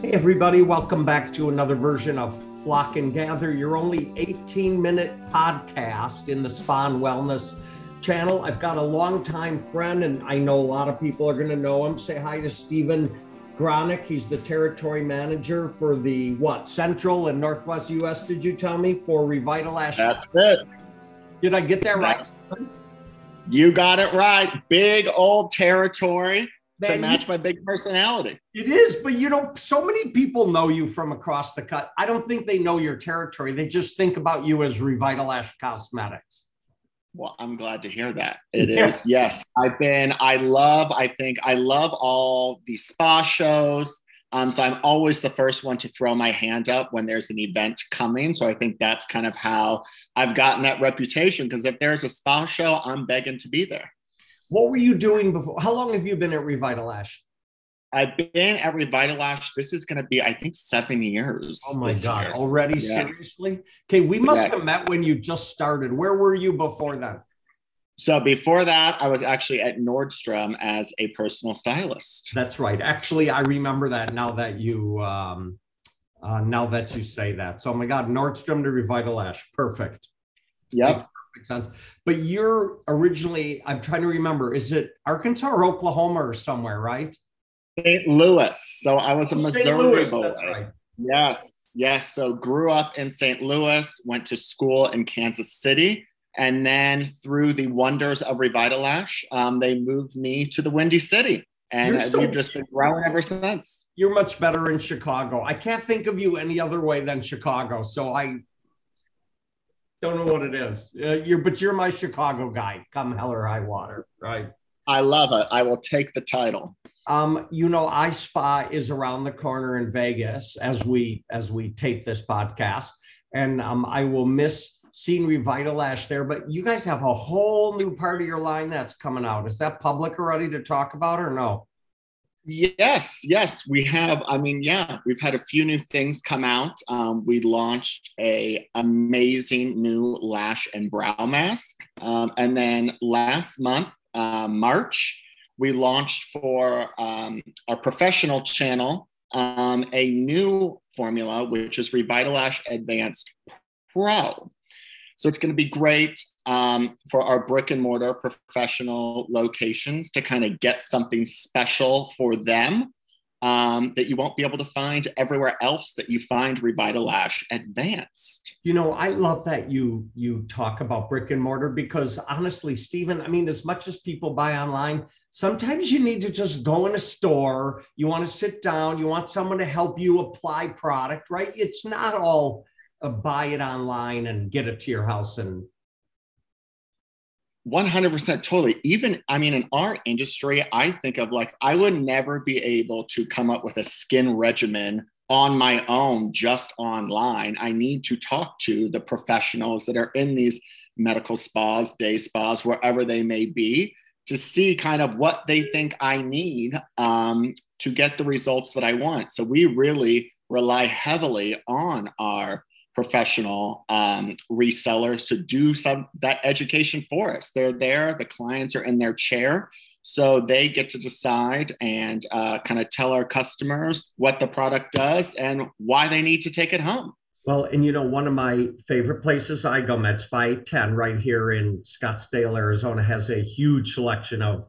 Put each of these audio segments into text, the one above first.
Hey, everybody, welcome back to another version of Flock and Gather, your only 18 minute podcast in the Spawn Wellness channel. I've got a longtime friend, and I know a lot of people are going to know him. Say hi to Stephen Gronek. He's the territory manager for the what, Central and Northwest US, did you tell me, for Revitalash? That's it. Did I get that right? You got it right. Big old territory Man, to match you- my big personality. It is, but you know, so many people know you from across the cut. I don't think they know your territory. They just think about you as Revitalash Cosmetics. Well, I'm glad to hear that. It is. Yeah. Yes. I've been, I love, I think, I love all the spa shows. Um, so I'm always the first one to throw my hand up when there's an event coming. So I think that's kind of how I've gotten that reputation. Because if there's a spa show, I'm begging to be there. What were you doing before? How long have you been at Revitalash? I've been at Revitalash. This is going to be, I think, seven years. Oh my God, year. already? Yeah. Seriously? Okay, we must Yeah. have met when you just started. Where were you before then? So before that, I was actually at Nordstrom as a personal stylist. That's right. Actually, I remember that now that you um uh now that you say that. So oh my God, Nordstrom to Revitalash. Perfect. Yep. Makes sense. But you're originally, I'm trying to remember, is it Arkansas or Oklahoma or somewhere, right? St. Louis. So I was a St. Missouri Louis, boy. that's right. Yes. Yes. So grew up in St. Louis, went to school in Kansas City. And then through the wonders of Revitalash, um, they moved me to the Windy City. And You're so- we've just been growing ever since. You're much better in Chicago. I can't think of you any other way than Chicago. So I don't know what it is. Uh, you're, but you're my Chicago guy. Come hell or high water, right? I love it. I will take the title. Um, you know, iSpa is around the corner in Vegas as we as we tape this podcast, and um, I will miss seeing Revitalash there. But you guys have a whole new part of your line that's coming out. Is that public already to talk about or no? Yes, yes, we have. I mean, yeah, we've had a few new things come out. Um, we launched a amazing new lash and brow mask, um, and then last month, uh, March, we launched for um, our professional channel um, a new formula, which is Revitalash Advanced Pro. So it's going to be great um, for our brick and mortar professional locations to kind of get something special for them um, that you won't be able to find everywhere else that you find Revitalash Advanced. You know, I love that you you talk about brick and mortar because honestly, Stephen, I mean, as much as people buy online, sometimes you need to just go in a store. You want to sit down. You want someone to help you apply product, right? It's not all uh, buy it online and get it to your house and 100% totally. Even, I mean, in our industry, I think of like, I would never be able to come up with a skin regimen on my own just online. I need to talk to the professionals that are in these medical spas, day spas, wherever they may be, to see kind of what they think I need um, to get the results that I want. So we really rely heavily on our professional um, resellers to do some that education for us. They're there, the clients are in their chair, so they get to decide and uh, kind of tell our customers what the product does and why they need to take it home. Well, and you know, one of my favorite places I go, Med Spa 10, right here in Scottsdale, Arizona, has a huge selection of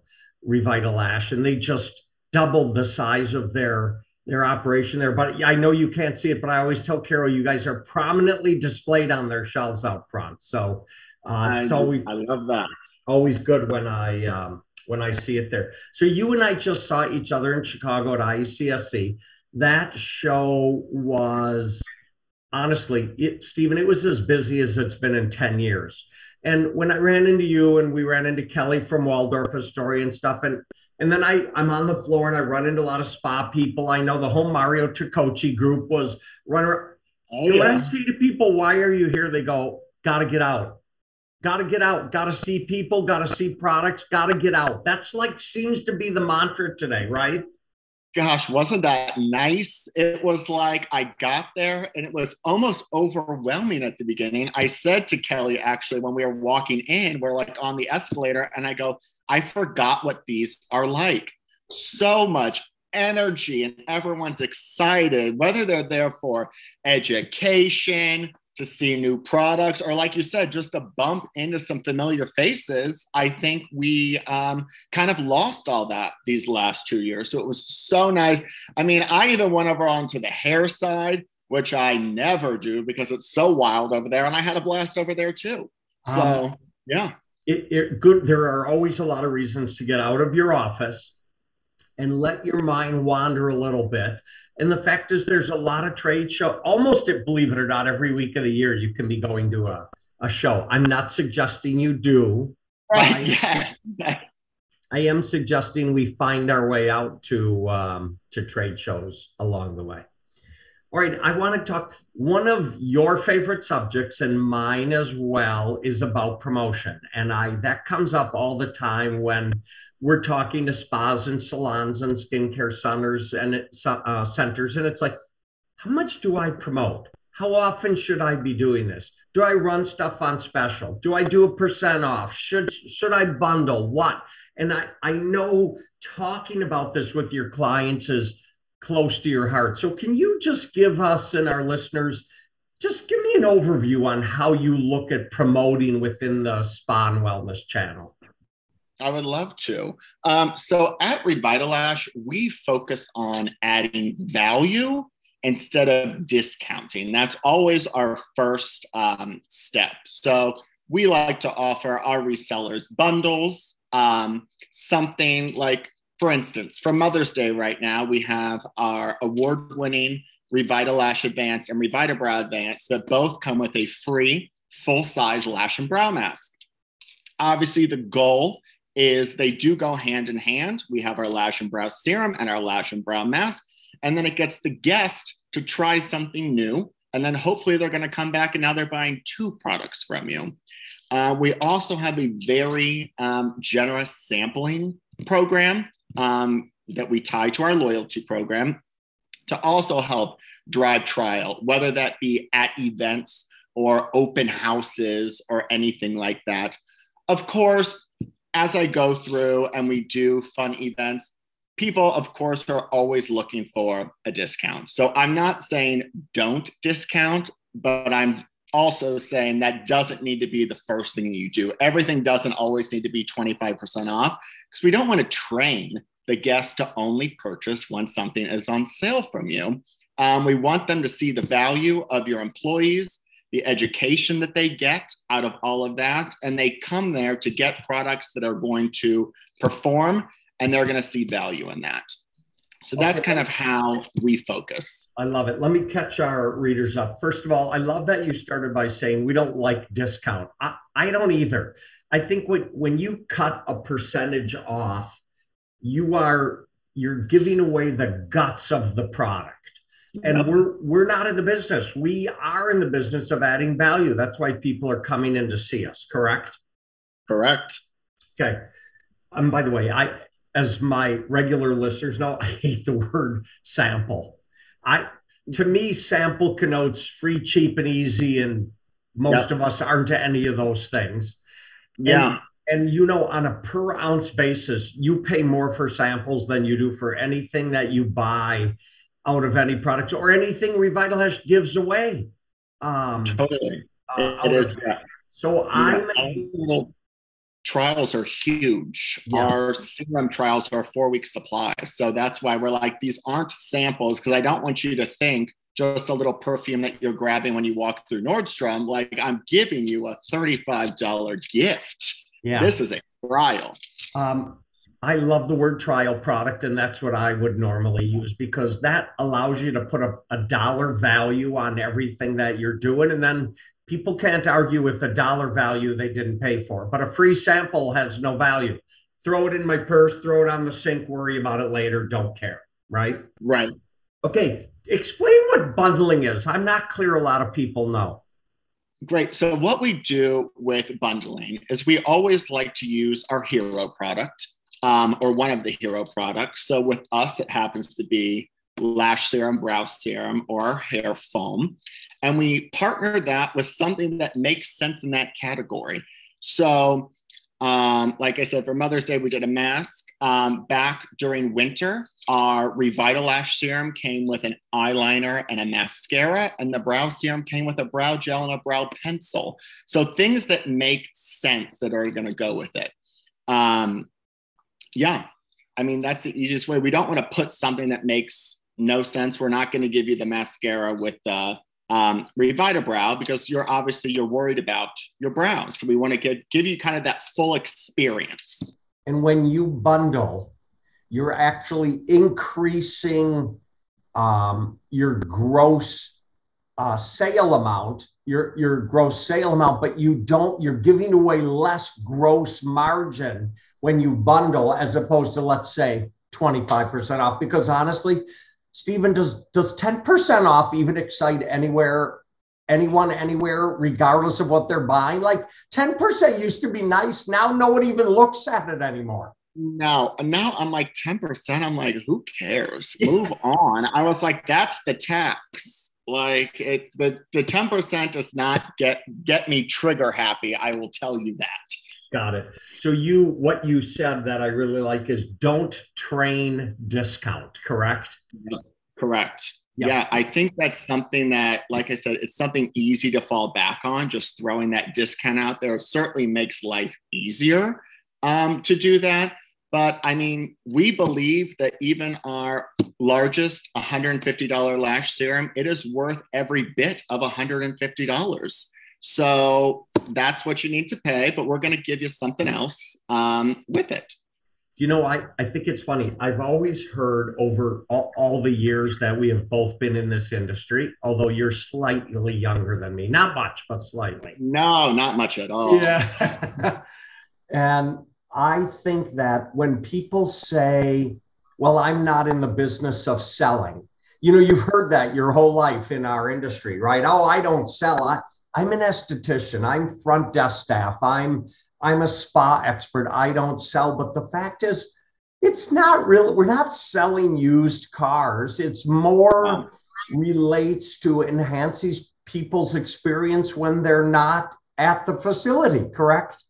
Revitalash, and they just doubled the size of their their operation there. But I know you can't see it, but I always tell Carol, you guys are prominently displayed on their shelves out front. So uh, I, it's always I love that. always good when I um, when I see it there. So you and I just saw each other in Chicago at IECSC. That show was honestly, it, Stephen, it was as busy as it's been in 10 years. And when I ran into you and we ran into Kelly from Waldorf Astoria and stuff, and and then I, I'm on the floor and I run into a lot of spa people. I know the whole Mario Tricoci group was running. Oh, When I yeah. say to people, why are you here? They go, gotta get out. Gotta get out. Gotta see people, gotta see products, gotta get out. That's like seems to be the mantra today, right? Gosh, wasn't that nice? It was like I got there and it was almost overwhelming at the beginning. I said to Kelly, actually, when we were walking in, we're like on the escalator, and I go, I forgot what these are like. So much energy and everyone's excited, whether they're there for education, to see new products, or like you said, just a bump into some familiar faces, I think we um, kind of lost all that these last two years. So it was so nice. I mean, I even went over onto the hair side, which I never do because it's so wild over there, and I had a blast over there too. So um, yeah, it, it good. There are always a lot of reasons to get out of your office and let your mind wander a little bit. And the fact is, there's a lot of trade show. Almost, believe it or not, every week of the year you can be going to a, a show. I'm not suggesting you do. Right. Yes. yes. I am suggesting we find our way out to um, to trade shows along the way. All right, I want to talk. One of your favorite subjects and mine as well is about promotion, and I that comes up all the time when we're talking to spas and salons and skincare centers and uh, centers, and it's like, how much do I promote? How often should I be doing this? Do I run stuff on special? Do I do a percent off? Should should I bundle? What? And I I know talking about this with your clients is close to your heart. So, can you just give us and our listeners just give me an overview on how you look at promoting within the spa wellness channel? I would love to. Um, so at Revitalash, we focus on adding value instead of discounting. That's always our first um, step. So we like to offer our resellers bundles, um, something like for instance, for Mother's Day right now, we have our award winning Revitalash Advanced and Revitabrow Advanced that both come with a free full size lash and brow mask. Obviously, the goal is they do go hand in hand. We have our lash and brow serum and our lash and brow mask, and then it gets the guest to try something new. And then hopefully they're going to come back and now they're buying two products from you. Uh, we also have a very um, generous sampling program um, that we tie to our loyalty program to also help drive trial, whether that be at events or open houses or anything like that. Of course, as I go through and we do fun events, people, of course, are always looking for a discount. So I'm not saying don't discount, but I'm also saying that doesn't need to be the first thing you do. Everything doesn't always need to be 25% off because we don't want to train the guest to only purchase when something is on sale from you. Um, we want them to see the value of your employees, the education that they get out of all of that. And they come there to get products that are going to perform and they're going to see value in that. So that's kind of how we focus. I love it. Let me catch our readers up. First of all, I love that you started by saying we don't like discount. I, I don't either. I think when, when you cut a percentage off, you are you're giving away the guts of the product. And yep. we're we're not in the business. We are in the business of adding value. That's why people are coming in to see us, correct? Correct. Okay. Um, by the way, I as my regular listeners know, I hate the word sample. I to me, sample connotes free, cheap, and easy, and most yep. of us aren't any of those things. Yeah. And, and you know, on a per ounce basis, you pay more for samples than you do for anything that you buy out of any product or anything Revitalash gives away. Um, totally. Uh, it is. Yeah. So. I'm a, trials are huge. Yes. Our serum trials are four week supply. So that's why we're like, these aren't samples because I don't want you to think just a little perfume that you're grabbing when you walk through Nordstrom. Like I'm giving you a $35 gift. Yeah. This is a trial. Um, I love the word trial product, and that's what I would normally use because that allows you to put a, a dollar value on everything that you're doing. And then people can't argue with a dollar value they didn't pay for. But a free sample has no value. Throw it in my purse, throw it on the sink, worry about it later, don't care. Right? Right. Okay. Explain what bundling is. I'm not clear a lot of people know. Great. So, what we do with bundling is we always like to use our hero product um, or one of the hero products. So, with us, it happens to be lash serum, brow serum, or hair foam. And we partner that with something that makes sense in that category. So Um, like I said, for Mother's Day, we did a mask. Um, back during winter, our Revitalash serum came with an eyeliner and a mascara, and the brow serum came with a brow gel and a brow pencil. So things that make sense that are going to go with it. Um, yeah, I mean, that's the easiest way. We don't want to put something that makes no sense. We're not going to give you the mascara with the um, Revitabrow because you're obviously you're worried about your brows. So we want to get, give you kind of that full experience. And when you bundle, you're actually increasing um, your gross uh, sale amount, your your gross sale amount, but you don't. You're giving away less gross margin when you bundle, as opposed to let's say 25% off. Because honestly, Stephen, does does 10% off even excite anywhere, anyone anywhere, regardless of what they're buying? Like 10% used to be nice. Now no one even looks at it anymore. No, now I'm like 10%. I'm like, who cares? Move on. I was like, that's the tax. Like it the, the 10% does not get get me trigger happy. I will tell you that. Got it. So you what you said that I really like is don't train discount, correct? Correct. Yep. Yeah, I think that's something that, like I said, it's something easy to fall back on. Just throwing that discount out there certainly makes life easier um, to do that. But I mean, we believe that even our largest $150 lash serum, it is worth every bit of $150. So that's what you need to pay, but we're going to give you something else um, with it. You know, I, I think it's funny. I've always heard over all, all, the years that we have both been in this industry, although you're slightly younger than me, not much, but slightly. No, not much at all. Yeah. and I think that when people say, well, I'm not in the business of selling, you know, you've heard that your whole life in our industry, right? Oh, I don't sell. I, I'm an esthetician. I'm front desk staff. I'm I'm a spa expert. I don't sell. But the fact is, it's not really, we're not selling used cars. It's more relates to enhances people's experience when they're not at the facility, correct?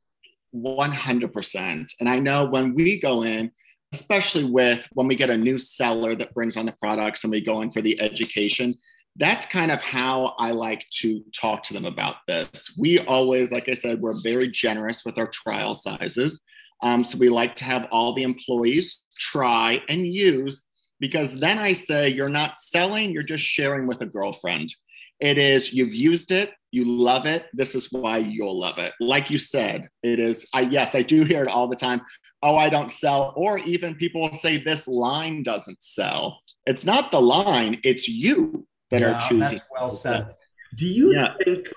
100%. And I know when we go in, especially with when we get a new seller that brings on the products and we go in for the education, that's kind of how I like to talk to them about this. We always, like I said, we're very generous with our trial sizes. Um, so we like to have all the employees try and use because then I say you're not selling, you're just sharing with a girlfriend. It is you've used it, you love it. This is why you'll love it. Like you said, it is. I yes, I do hear it all the time. Oh, I don't sell, or even people will say this line doesn't sell. It's not the line; it's you that yeah, are choosing. well said. Do you yeah. think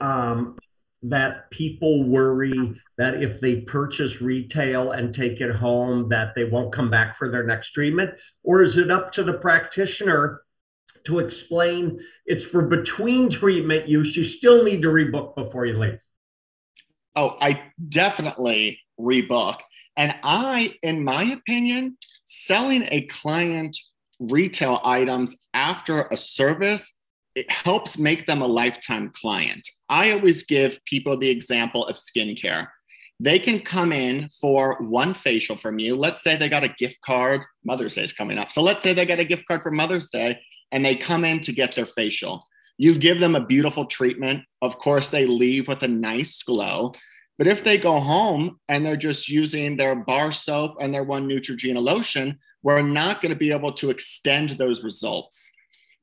um, that people worry that if they purchase retail and take it home, that they won't come back for their next treatment, or is it up to the practitioner? To explain, it's for between treatment use. You still need to rebook before you leave. Oh, I definitely rebook. And I, in my opinion, selling a client retail items after a service, it helps make them a lifetime client. I always give people the example of skincare. They can come in for one facial from you. Let's say they got a gift card. Mother's Day is coming up. So let's say they got a gift card for Mother's Day and they come in to get their facial. You give them a beautiful treatment. Of course, they leave with a nice glow. But if they go home and they're just using their bar soap and their one Neutrogena lotion, we're not going to be able to extend those results.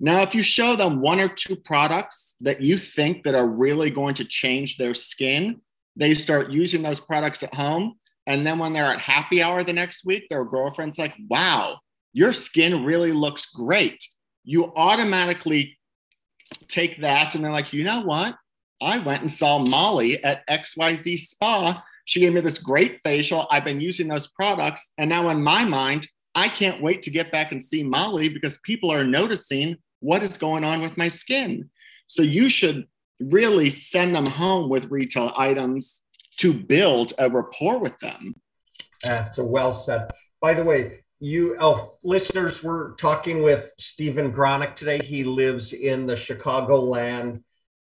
Now, if you show them one or two products that you think that are really going to change their skin, they start using those products at home. And then when they're at happy hour the next week, their girlfriend's like, wow, your skin really looks great. You automatically take that and they're like, you know what? I went and saw Molly at XYZ Spa. She gave me this great facial. I've been using those products. And now, in my mind, I can't wait to get back and see Molly because people are noticing what is going on with my skin. So, you should really send them home with retail items to build a rapport with them. That's a well said. By the way, you oh, listeners, we're talking with Stephen Gronek today. He lives in the Chicagoland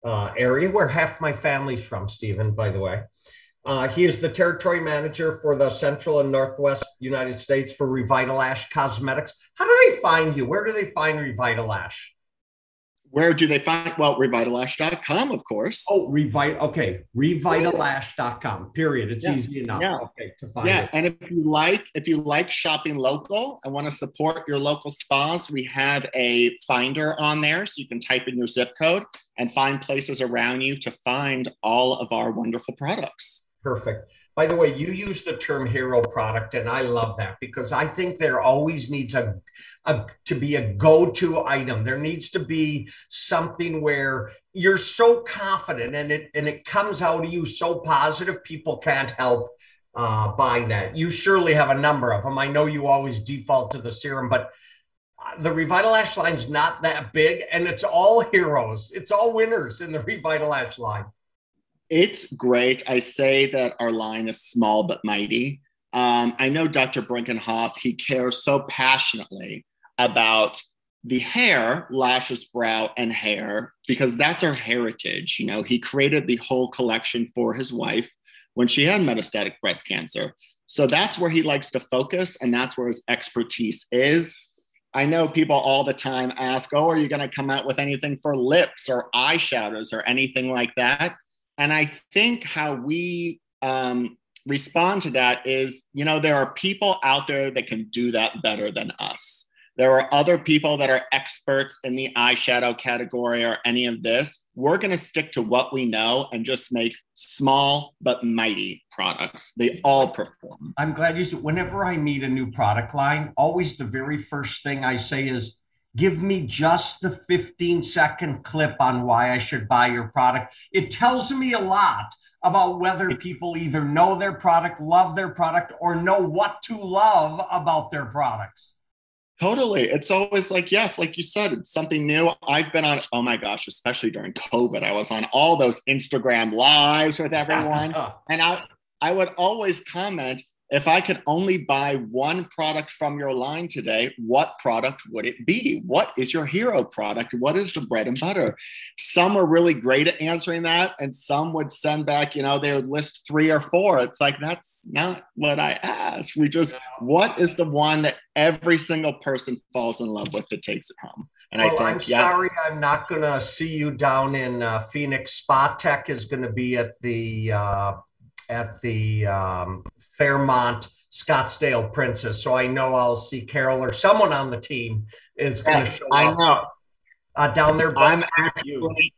uh, area where half my family's from, Stephen, by the way. Uh, he is the territory manager for the Central and Northwest United States for Revitalash Cosmetics. How do they find you? Where do they find Revitalash? Where do they find? Well, revitalash.com, of course. Oh, revit. Okay, revitalash.com. Period. It's yeah. easy enough. Yeah. Okay, to find. Yeah, it. and if you like, if you like shopping local and want to support your local spas, we have a finder on there, so you can type in your zip code and find places around you to find all of our wonderful products. Perfect. By the way, you use the term hero product, and I love that because I think there always needs a, a to be a go-to item. There needs to be something where you're so confident and it and it comes out of you so positive, people can't help uh, buying that. You surely have a number of them. I know you always default to the serum, but uh, the Revitalash line's not that big, and it's all heroes. It's all winners in the Revitalash line. It's great. I say that our line is small but mighty. Um, I know Dr. Brinkenhoff, he cares so passionately about the hair, lashes, brow, and hair, because that's our heritage. You know, he created the whole collection for his wife when she had metastatic breast cancer. So that's where he likes to focus, and that's where his expertise is. I know people all the time ask, Oh, are you going to come out with anything for lips or eyeshadows or anything like that? And I think how we um, respond to that is, you know, there are people out there that can do that better than us. There are other people that are experts in the eyeshadow category or any of this. We're going to stick to what we know and just make small but mighty products. They all perform. I'm glad you said, whenever I meet a new product line, always the very first thing I say is, give me just the 15 second clip on why I should buy your product. It tells me a lot about whether people either know their product, love their product, or know what to love about their products. Totally. It's always like, yes, like you said, it's something new. I've been on, oh my gosh, especially during COVID, I was on all those Instagram lives with everyone. and I, I would always comment, if I could only buy one product from your line today, what product would it be? What is your hero product? What is the bread and butter? Some are really great at answering that, and some would send back, you know, they would list three or four. It's like, that's not what I asked. We just, what is the one that every single person falls in love with that takes it home? And well, I think, I'm yeah. sorry, I'm not going to see you down in uh, Phoenix. Spa Tech is going to be at the uh, at the um, Fairmont Scottsdale Princess. So I know I'll see Carol or someone on the team is going to show I up. I know. Uh, down there. I'm actually,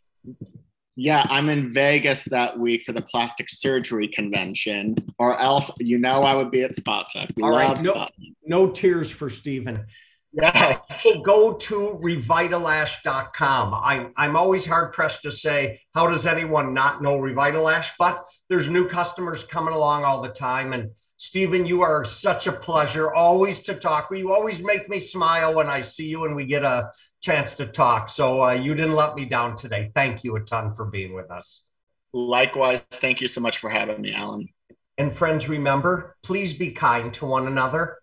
yeah, I'm in Vegas that week for the plastic surgery convention, or else you know I would be at Spa Tech. We All no, no tears for Stephen. Yeah. So go to revitalash.com. I'm, I'm always hard pressed to say, how does anyone not know Revitalash? But there's new customers coming along all the time. And Stephen, you are such a pleasure always to talk. You always make me smile when I see you and we get a chance to talk. So uh, you didn't let me down today. Thank you a ton for being with us. Likewise. Thank you so much for having me, Allan. And friends, remember, please be kind to one another